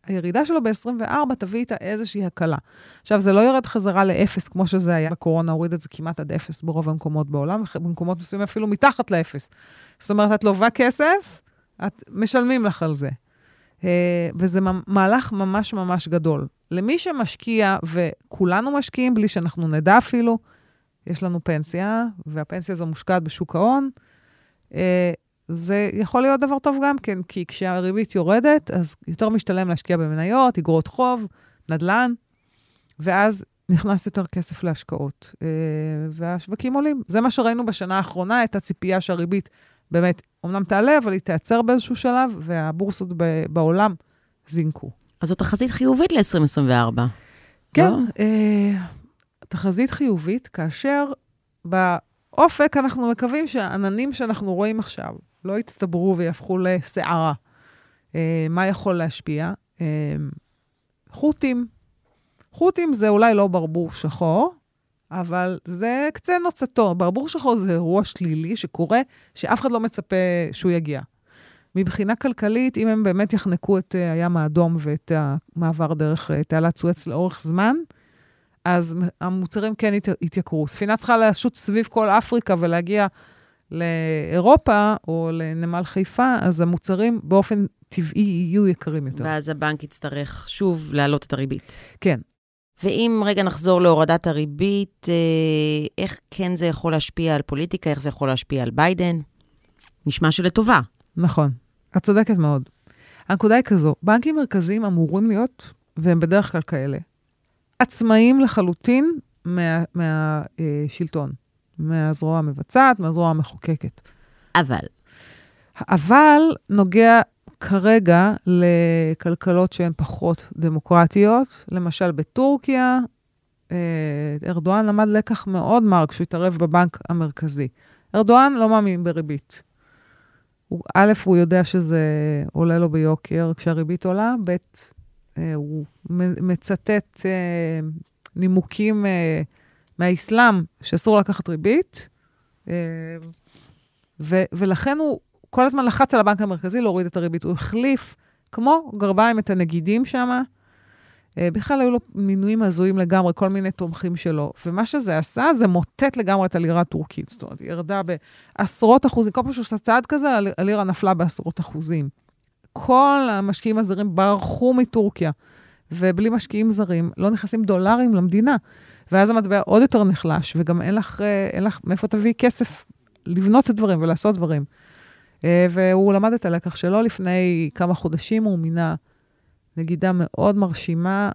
Speaker 9: והירידה שלו ב-24 תביא איתה איזושהי הקלה. עכשיו, זה לא יורד חזרה לאפס כמו שזה היה. בקורונה הוריד את זה כמעט עד אפס ברוב המקומות בעולם, ובמקומות מסוימים אפילו מתחת לאפס. זאת אומרת, את לובה כסף, את משלמים לך על זה. אה, וזה מהלך ממש ממש גדול. למי שמשקיע, וכולנו משקיעים בלי שאנחנו נדע אפילו, יש לנו פנסיה, והפנסיה הזו מושקעת בשוק ההון, אה, זה יכול להיות דבר טוב גם כן, כי כשהריבית יורדת, אז יותר משתלם להשקיע במניות, אגרות חוב, נדל"ן, ואז נכנס יותר כסף להשקעות, אה, והשווקים עולים. זה מה שראינו בשנה האחרונה, את הציפייה שהריבית באמת, אמנם תעלה, אבל היא תיעצר באיזשהו שלב, והבורסות בעולם זינקו.
Speaker 7: אז זו תחזית חיובית ל-2024.
Speaker 9: כן, לא? אה, תחזית חיובית, כאשר באופק אנחנו מקווים שהעננים שאנחנו רואים עכשיו לא יצטברו ויהפכו לסערה. אה, מה יכול להשפיע? אה, חוטים. חוטים זה אולי לא ברבור שחור, אבל זה קצה נוצתו. ברבור שחור זה אירוע שלילי שקורה, שאף אחד לא מצפה שהוא יגיע. מבחינה כלכלית, אם הם באמת יחנקו את אה, הים האדום ואת המעבר דרך אה, תעלת סואץ לאורך זמן, אז המוצרים כן יתייקרו. ספינה צריכה לשוט סביב כל אפריקה ולהגיע לאירופה או לנמל חיפה, אז המוצרים באופן טבעי יהיו יקרים יותר.
Speaker 7: ואז הבנק יצטרך שוב להעלות את הריבית.
Speaker 9: כן.
Speaker 7: ואם רגע נחזור להורדת הריבית, אה, איך כן זה יכול להשפיע על פוליטיקה, איך זה יכול להשפיע על ביידן? נשמע שלטובה.
Speaker 9: נכון, את צודקת מאוד. הנקודה היא כזו, בנקים מרכזיים אמורים להיות, והם בדרך כלל כאלה, עצמאיים לחלוטין מהשלטון, מה, אה, מהזרוע המבצעת, מהזרוע המחוקקת.
Speaker 7: אבל?
Speaker 9: אבל נוגע כרגע לכלכלות שהן פחות דמוקרטיות. למשל, בטורקיה, אה, ארדואן למד לקח מאוד מר כשהוא התערב בבנק המרכזי. ארדואן לא מאמין בריבית. הוא, א', הוא יודע שזה עולה לו ביוקר כשהריבית עולה, ב', אה, הוא מצטט אה, נימוקים מהאסלאם שאסור לקחת ריבית, אה, ו, ולכן הוא כל הזמן לחץ על הבנק המרכזי להוריד את הריבית. הוא החליף, כמו גרביים, את הנגידים שם. אה, בכלל היו לו מינויים הזויים לגמרי, כל מיני תומכים שלו. ומה שזה עשה, זה מוטט לגמרי את הלירה הטורקית. זאת אומרת, היא ירדה בעשרות אחוזים. כל פעם שהוא עושה צעד כזה, הלירה נפלה בעשרות אחוזים. כל המשקיעים הזרים ברחו מטורקיה, ובלי משקיעים זרים לא נכנסים דולרים למדינה. ואז המטבע עוד יותר נחלש, וגם אין לך, אה, אין לך מאיפה תביא כסף לבנות את הדברים ולעשות דברים. אה, והוא למד את הלקח שלו לפני כמה חודשים, הוא מינה נגידה מאוד מרשימה,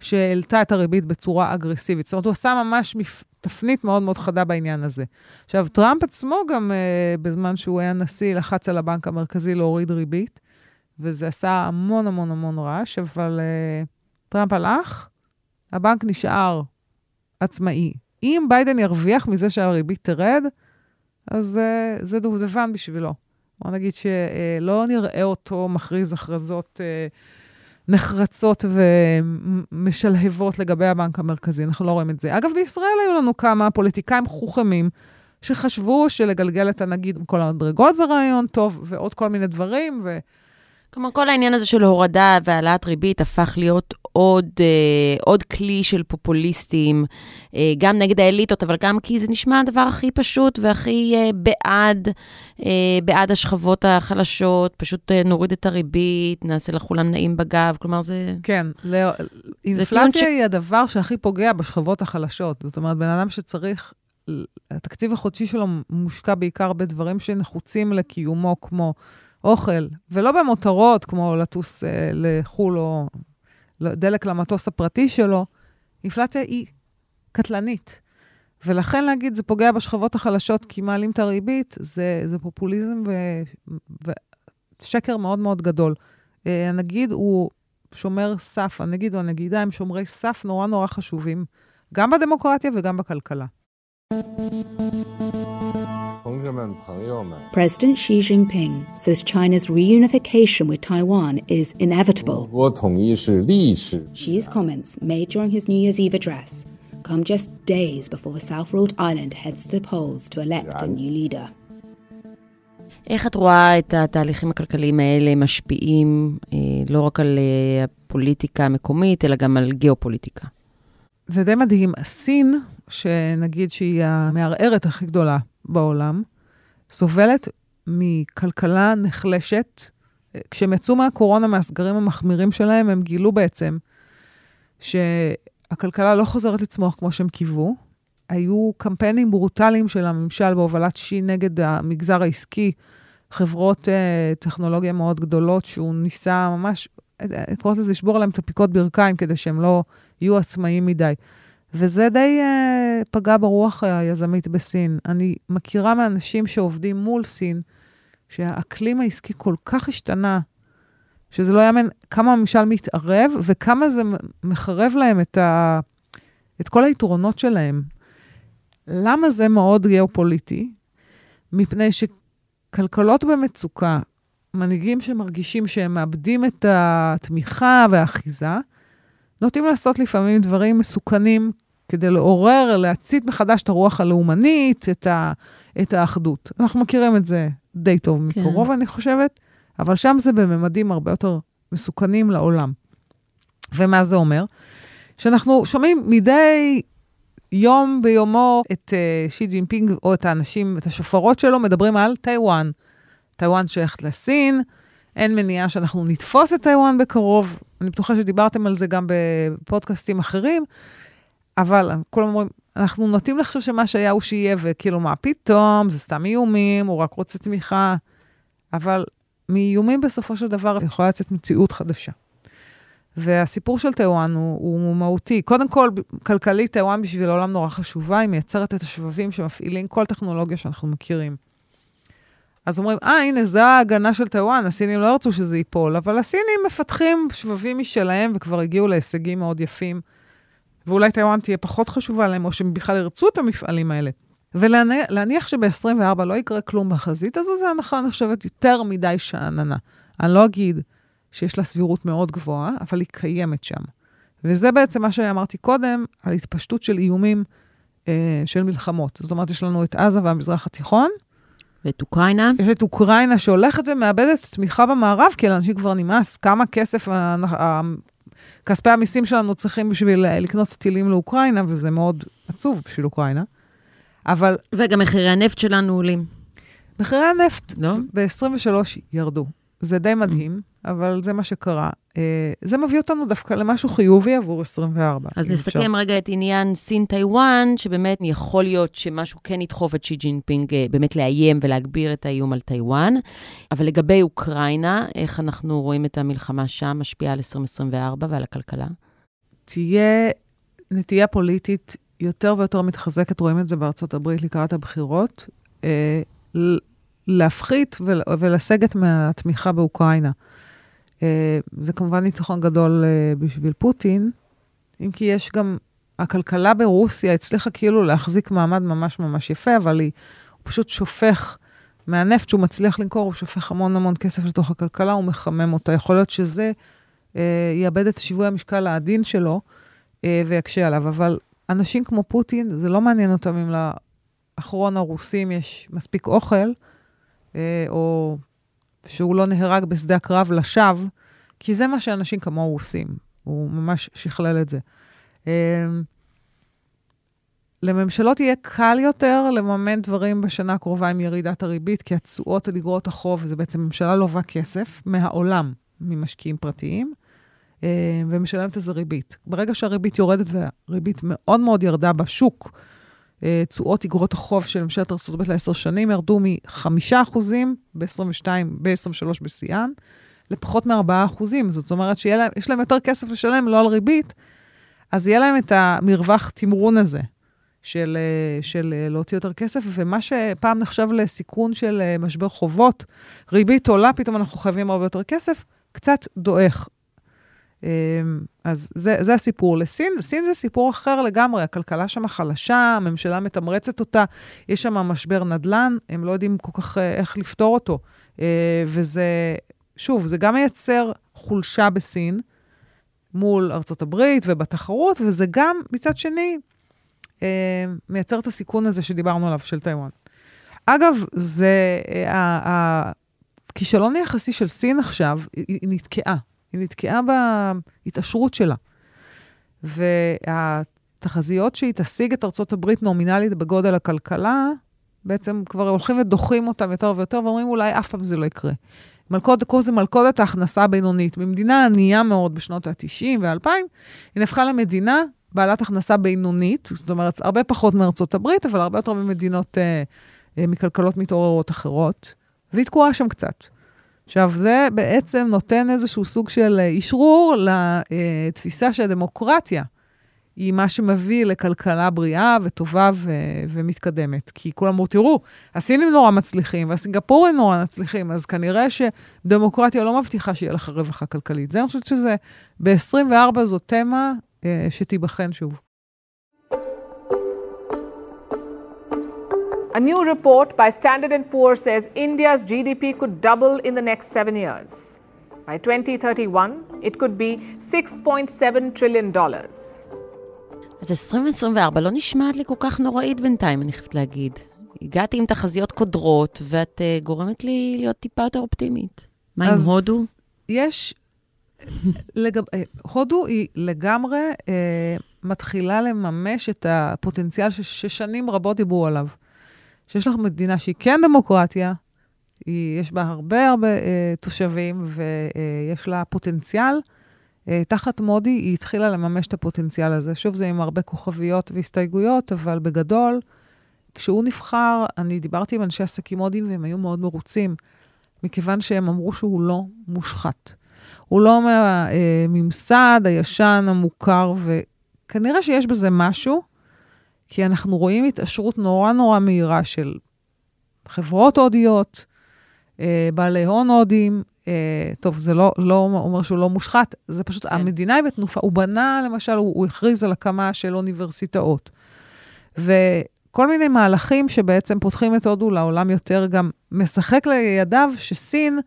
Speaker 9: שהעלתה את הריבית בצורה אגרסיבית. זאת אומרת, הוא עשה ממש מפ... תפנית מאוד מאוד חדה בעניין הזה. עכשיו, טראמפ עצמו גם, uh, בזמן שהוא היה נשיא, לחץ על הבנק המרכזי להוריד ריבית, וזה עשה המון המון המון רעש, אבל uh, טראמפ הלך, הבנק נשאר עצמאי. אם ביידן ירוויח מזה שהריבית תרד, אז uh, זה דובדבן בשבילו. בוא נגיד שלא נראה אותו מכריז הכרזות uh, נחרצות ומשלהבות לגבי הבנק המרכזי, אנחנו לא רואים את זה. אגב, בישראל היו לנו כמה פוליטיקאים חוכמים שחשבו שלגלגל את הנגיד עם כל המדרגות זה רעיון טוב, ועוד כל מיני דברים, ו...
Speaker 7: כלומר, כל העניין הזה של הורדה והעלאת ריבית הפך להיות עוד, אה, עוד כלי של פופוליסטים, אה, גם נגד האליטות, אבל גם כי זה נשמע הדבר הכי פשוט והכי אה, בעד, אה, בעד השכבות החלשות, פשוט אה, נוריד את הריבית, נעשה לכולם נעים בגב, כלומר זה...
Speaker 9: כן, לא, אינפלציה ש... היא הדבר שהכי פוגע בשכבות החלשות. זאת אומרת, בן אדם שצריך, התקציב החודשי שלו מושקע בעיקר בדברים שנחוצים לקיומו, כמו... אוכל, ולא במותרות, כמו לטוס אה, לחו"ל או דלק למטוס הפרטי שלו, אינפלציה היא קטלנית. ולכן להגיד, זה פוגע בשכבות החלשות כי מעלים את הריבית, זה, זה פופוליזם ו, ושקר מאוד מאוד גדול. אה, הנגיד הוא שומר סף, הנגיד או הנגידה הם שומרי סף נורא נורא חשובים, גם בדמוקרטיה וגם בכלכלה.
Speaker 15: President Xi Jinping says China's reunification with Taiwan is inevitable. Xi's comments made during his New Year's Eve address come just days before the South Rhode Island heads to the polls to elect a new leader.
Speaker 7: איך את רואה את התהליכים הכלכליים האלה משפיעים אה, לא רק על אה, הפוליטיקה המקומית, אלא גם על גיאופוליטיקה?
Speaker 9: זה די מדהים. סין, שנגיד שהיא המערערת הכי גדולה בעולם, סובלת מכלכלה נחלשת. כשהם יצאו מהקורונה, מהסגרים המחמירים שלהם, הם גילו בעצם שהכלכלה לא חוזרת לצמוח כמו שהם קיוו. היו קמפיינים ברוטליים של הממשל בהובלת שי נגד המגזר העסקי, חברות uh, טכנולוגיה מאוד גדולות, שהוא ניסה ממש, קוראות לזה, לשבור להם את הפיקות ברכיים כדי שהם לא יהיו עצמאיים מדי. וזה די uh, פגע ברוח היזמית בסין. אני מכירה מאנשים שעובדים מול סין, שהאקלים העסקי כל כך השתנה, שזה לא יאמן כמה הממשל מתערב וכמה זה מחרב להם את, ה, את כל היתרונות שלהם. למה זה מאוד גיאופוליטי? מפני שכלכלות במצוקה, מנהיגים שמרגישים שהם מאבדים את התמיכה והאחיזה, נוטים לעשות לפעמים דברים מסוכנים כדי לעורר, להצית מחדש את הרוח הלאומנית, את, ה, את האחדות. אנחנו מכירים את זה די טוב כן. מקרוב, אני חושבת, אבל שם זה בממדים הרבה יותר מסוכנים לעולם. ומה זה אומר? שאנחנו שומעים מדי יום ביומו את אה, שי ג'ינפינג, או את האנשים, את השופרות שלו, מדברים על טיוואן. טיוואן שייכת לסין, אין מניעה שאנחנו נתפוס את טיוואן בקרוב. אני בטוחה שדיברתם על זה גם בפודקאסטים אחרים. אבל כולם אומרים, אנחנו נוטים לחשוב שמה שהיה הוא שיהיה, וכאילו, מה פתאום, זה סתם איומים, הוא רק רוצה תמיכה. אבל מאיומים בסופו של דבר יכולה לצאת מציאות חדשה. והסיפור של טיוואן הוא, הוא מהותי. קודם כל, כלכלית, טיוואן בשביל העולם נורא חשובה, היא מייצרת את השבבים שמפעילים כל טכנולוגיה שאנחנו מכירים. אז אומרים, אה, הנה, זו ההגנה של טיוואן, הסינים לא ירצו שזה ייפול, אבל הסינים מפתחים שבבים משלהם וכבר הגיעו להישגים מאוד יפים ואולי טיוואן תהיה פחות חשובה להם, או שהם בכלל ירצו את המפעלים האלה. ולהניח שב-24 לא יקרה כלום בחזית הזו, זה הנחה נחשבת יותר מדי שאננה. אני לא אגיד שיש לה סבירות מאוד גבוהה, אבל היא קיימת שם. וזה בעצם מה שאמרתי קודם, על התפשטות של איומים אה, של מלחמות. זאת אומרת, יש לנו את עזה והמזרח התיכון.
Speaker 7: ואת אוקראינה.
Speaker 9: יש את אוקראינה שהולכת ומאבדת תמיכה במערב, כי לאנשים כבר נמאס כמה כסף, כספי המיסים שלנו צריכים בשביל לקנות טילים לאוקראינה, וזה מאוד עצוב בשביל אוקראינה. אבל...
Speaker 7: וגם מחירי הנפט שלנו עולים.
Speaker 9: מחירי הנפט לא? ב-23 ירדו. זה די מדהים, אבל זה מה שקרה. אה, זה מביא אותנו דווקא למשהו חיובי עבור 24.
Speaker 7: אז נסכם אפשר. רגע את עניין סין-טיוואן, שבאמת יכול להיות שמשהו כן ידחוף את שי ג'ינפינג אה, באמת לאיים ולהגביר את האיום על טיוואן. אבל לגבי אוקראינה, איך אנחנו רואים את המלחמה שם משפיעה על 2024 ועל הכלכלה?
Speaker 9: תהיה נטייה פוליטית יותר ויותר מתחזקת, רואים את זה בארצות הברית לקראת הבחירות, אה, להפחית ולסגת מהתמיכה באוקראינה. אה, זה כמובן ניצחון גדול אה, בשביל פוטין, אם כי יש גם, הכלכלה ברוסיה הצליחה כאילו להחזיק מעמד ממש ממש יפה, אבל היא, הוא פשוט שופך מהנפט שהוא מצליח למכור, הוא שופך המון המון כסף לתוך הכלכלה, הוא מחמם אותה. יכול להיות שזה אה, יאבד את שיווי המשקל העדין שלו אה, ויקשה עליו, אבל אנשים כמו פוטין, זה לא מעניין אותם אם לאחרון הרוסים יש מספיק אוכל, או שהוא לא נהרג בשדה הקרב לשווא, כי זה מה שאנשים כמוהו עושים. הוא ממש שכלל את זה. אה, לממשלות יהיה קל יותר לממן דברים בשנה הקרובה עם ירידת הריבית, כי התשואות על אגרות החוב, זה בעצם ממשלה לובה כסף מהעולם, ממשקיעים פרטיים, אה, ומשלמת איזה ריבית. ברגע שהריבית יורדת, והריבית מאוד מאוד ירדה בשוק, תשואות אגרות החוב של ממשלת ארה"ב לעשר שנים ירדו מ-5% ב-22, ב-23 בשיאן, לפחות מ-4%. זאת אומרת שיש להם יותר כסף לשלם, לא על ריבית, אז יהיה להם את המרווח תמרון הזה של, של להוציא יותר כסף, ומה שפעם נחשב לסיכון של משבר חובות, ריבית עולה, פתאום אנחנו חייבים הרבה יותר כסף, קצת דועך. אמ, אז זה, זה הסיפור. לסין, סין זה סיפור אחר לגמרי, הכלכלה שם חלשה, הממשלה מתמרצת אותה, יש שם משבר נדל"ן, הם לא יודעים כל כך אה, איך לפתור אותו. אה, וזה, שוב, זה גם מייצר חולשה בסין מול ארצות הברית ובתחרות, וזה גם, מצד שני, אה, מייצר את הסיכון הזה שדיברנו עליו, של טיוואן. אגב, זה, הכישלון היחסי של סין עכשיו, היא נתקעה. היא נתקעה בהתעשרות שלה. והתחזיות שהיא תשיג את ארצות הברית נומינלית בגודל הכלכלה, בעצם כבר הולכים ודוחים אותם יותר ויותר, ואומרים, אולי אף פעם זה לא יקרה. מלכודת, קוראים לזה מלכודת ההכנסה הבינונית. ממדינה ענייה מאוד בשנות ה-90 וה-2000, היא נהפכה למדינה בעלת הכנסה בינונית, זאת אומרת, הרבה פחות מארצות הברית, אבל הרבה יותר ממדינות, אה, אה, מכלכלות מתעוררות אחרות, והיא תקועה שם קצת. עכשיו, זה בעצם נותן איזשהו סוג של אשרור לתפיסה שהדמוקרטיה היא מה שמביא לכלכלה בריאה וטובה ו- ומתקדמת. כי כולם אמרו, תראו, הסינים נורא מצליחים והסינגפורים נורא מצליחים, אז כנראה שדמוקרטיה לא מבטיחה שיהיה לך רווחה כלכלית. זה, אני חושבת שזה, ב-24 זו תמה אה, שתיבחן שוב.
Speaker 16: A new report by Standard & Poor says India's GDP could double in the next seven years. By 2031, it could be 6.7 trillion dollars.
Speaker 7: אז 2024 לא נשמעת לי כל כך נוראית בינתיים, אני חייבת להגיד. הגעתי עם תחזיות קודרות, ואת uh, גורמת לי להיות טיפה יותר אופטימית. מה עם הודו?
Speaker 9: יש... לגב... אה, הודו היא לגמרי אה, מתחילה לממש את הפוטנציאל ששנים רבות דיברו עליו. שיש לך מדינה שהיא כן דמוקרטיה, היא, יש בה הרבה הרבה אה, תושבים ויש לה פוטנציאל. אה, תחת מודי היא התחילה לממש את הפוטנציאל הזה. שוב, זה עם הרבה כוכביות והסתייגויות, אבל בגדול, כשהוא נבחר, אני דיברתי עם אנשי עסקים הודים והם היו מאוד מרוצים, מכיוון שהם אמרו שהוא לא מושחת. הוא לא מהממסד הישן, המוכר, וכנראה שיש בזה משהו. כי אנחנו רואים התעשרות נורא נורא מהירה של חברות הודיות, אה, בעלי הון הודים. אה, טוב, זה לא, לא אומר שהוא לא מושחת, זה פשוט, כן. המדינה היא בתנופה. הוא בנה, למשל, הוא, הוא הכריז על הקמה של אוניברסיטאות. וכל מיני מהלכים שבעצם פותחים את הודו לעולם יותר, גם משחק לידיו שסין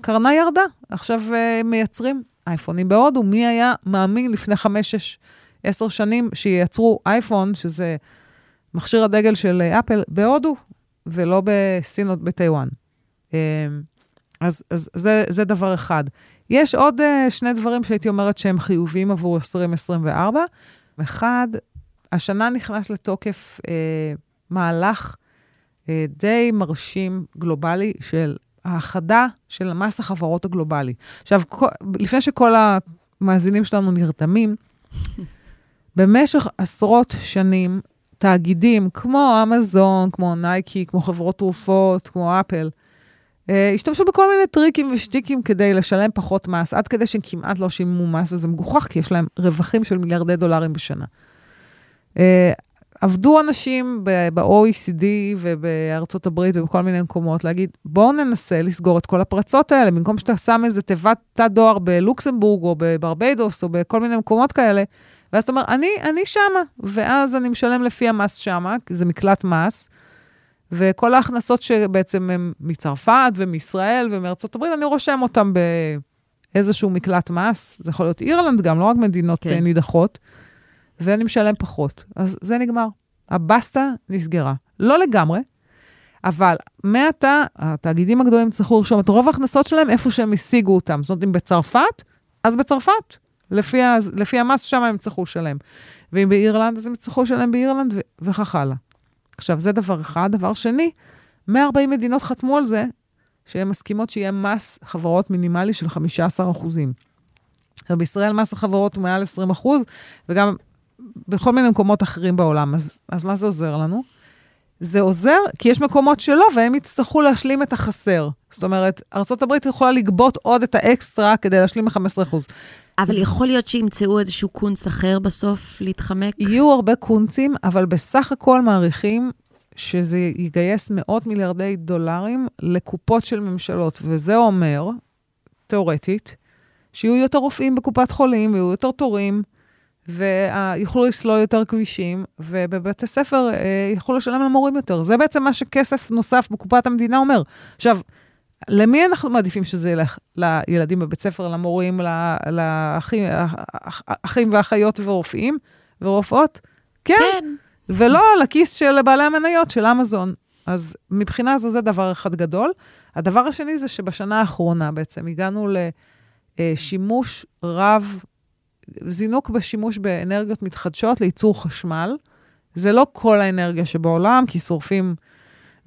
Speaker 9: קרנה ירדה. עכשיו מייצרים אייפונים בהודו. מי היה מאמין לפני חמש, שש, עשר שנים שייצרו אייפון, שזה מכשיר הדגל של אפל, בהודו, ולא בסין או בטיוואן. אז, אז זה, זה דבר אחד. יש עוד uh, שני דברים שהייתי אומרת שהם חיוביים עבור 2024. אחד, השנה נכנס לתוקף uh, מהלך uh, די מרשים גלובלי של האחדה של מס החברות הגלובלי. עכשיו, לפני שכל המאזינים שלנו נרתמים, במשך עשרות שנים, תאגידים כמו אמזון, כמו נייקי, כמו חברות תרופות, כמו אפל, אה, השתמשו בכל מיני טריקים ושטיקים כדי לשלם פחות מס, עד כדי שהם כמעט לא שילמו מס, וזה מגוחך, כי יש להם רווחים של מיליארדי דולרים בשנה. אה, עבדו אנשים ב-OECD ובארצות הברית ובכל מיני מקומות להגיד, בואו ננסה לסגור את כל הפרצות האלה, במקום שאתה שם איזה תיבת תא דואר בלוקסמבורג או בברבדוס או בכל מיני מקומות כאלה, ואז אתה אומר, אני, אני שמה, ואז אני משלם לפי המס שמה, כי זה מקלט מס, וכל ההכנסות שבעצם הן מצרפת ומישראל ומארצות הברית, אני רושם אותן באיזשהו מקלט מס. זה יכול להיות אירלנד גם, לא רק מדינות כן. נידחות, ואני משלם פחות. אז זה נגמר. הבסטה נסגרה. לא לגמרי, אבל מעתה, התאגידים הגדולים יצטרכו לרשום את רוב ההכנסות שלהם איפה שהם השיגו אותם. זאת אומרת, אם בצרפת, אז בצרפת. לפי, ה, לפי המס שם הם יצטרכו לשלם. ואם באירלנד, אז הם יצטרכו לשלם באירלנד וכך הלאה. עכשיו, זה דבר אחד. דבר שני, 140 מדינות חתמו על זה, שהן מסכימות שיהיה מס חברות מינימלי של 15 אחוזים. עכשיו, בישראל מס החברות הוא מעל 20 אחוז, וגם בכל מיני מקומות אחרים בעולם. אז, אז מה זה עוזר לנו? זה עוזר כי יש מקומות שלא, והם יצטרכו להשלים את החסר. זאת אומרת, ארה"ב יכולה לגבות עוד את האקסטרה כדי להשלים ב-15%.
Speaker 7: אבל יכול להיות שימצאו איזשהו קונץ אחר בסוף להתחמק?
Speaker 9: יהיו הרבה קונצים, אבל בסך הכל מעריכים שזה יגייס מאות מיליארדי דולרים לקופות של ממשלות, וזה אומר, תיאורטית, שיהיו יותר רופאים בקופת חולים, ויהיו יותר תורים, ויוכלו לסלול יותר כבישים, ובבתי ספר אה, יוכלו לשלם למורים יותר. זה בעצם מה שכסף נוסף בקופת המדינה אומר. עכשיו, למי אנחנו מעדיפים שזה ילך? לילדים בבית ספר, למורים, לאחים ואחיות ורופאים ורופאות? כן. כן. ולא לכיס של בעלי המניות של אמזון. אז מבחינה זו זה דבר אחד גדול. הדבר השני זה שבשנה האחרונה בעצם הגענו לשימוש רב, זינוק בשימוש באנרגיות מתחדשות לייצור חשמל. זה לא כל האנרגיה שבעולם, כי שורפים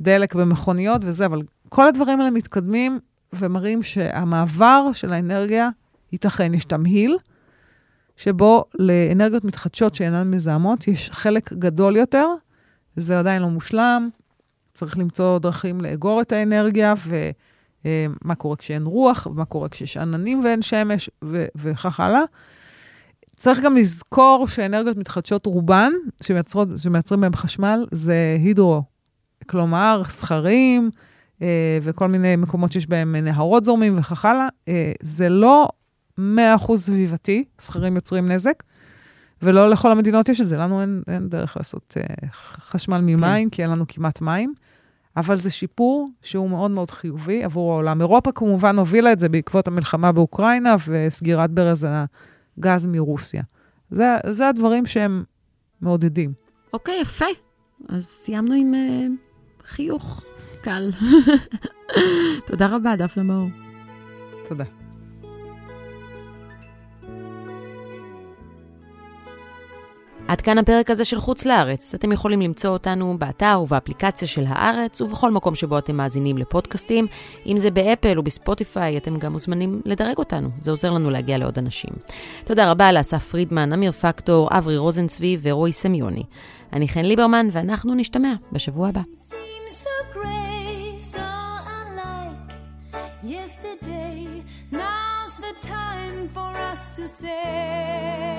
Speaker 9: דלק במכוניות וזה, אבל כל הדברים האלה מתקדמים ומראים שהמעבר של האנרגיה ייתכן. יש תמהיל שבו לאנרגיות מתחדשות שאינן מזהמות יש חלק גדול יותר, זה עדיין לא מושלם, צריך למצוא דרכים לאגור את האנרגיה, ומה קורה כשאין רוח, ומה קורה כשיש עננים ואין שמש, ו- וכך הלאה. צריך גם לזכור שאנרגיות מתחדשות רובן, שמייצרות, שמייצרים בהן חשמל, זה הידרו. כלומר, סכרים, אה, וכל מיני מקומות שיש בהם נהרות זורמים וכך הלאה. אה, זה לא 100% סביבתי, סכרים יוצרים נזק, ולא לכל המדינות יש את זה. לנו אין, אין דרך לעשות אה, חשמל ממים, כן. כי אין לנו כמעט מים, אבל זה שיפור שהוא מאוד מאוד חיובי עבור העולם. אירופה כמובן הובילה את זה בעקבות המלחמה באוקראינה וסגירת ברז הגז מרוסיה. זה, זה הדברים שהם מעודדים.
Speaker 7: אוקיי, יפה. אז סיימנו עם uh, חיוך. קל. תודה רבה, דפנה מאור.
Speaker 9: תודה.
Speaker 7: עד כאן הפרק הזה של חוץ לארץ. אתם יכולים למצוא אותנו באתר ובאפליקציה של הארץ, ובכל מקום שבו אתם מאזינים לפודקאסטים. אם זה באפל או בספוטיפיי, אתם גם מוזמנים לדרג אותנו. זה עוזר לנו להגיע לעוד אנשים. תודה רבה לאסף פרידמן, אמיר פקטור, אברי רוזנצבי ורועי סמיוני. אני חן ליברמן, ואנחנו נשתמע בשבוע הבא. to say Happy New Year.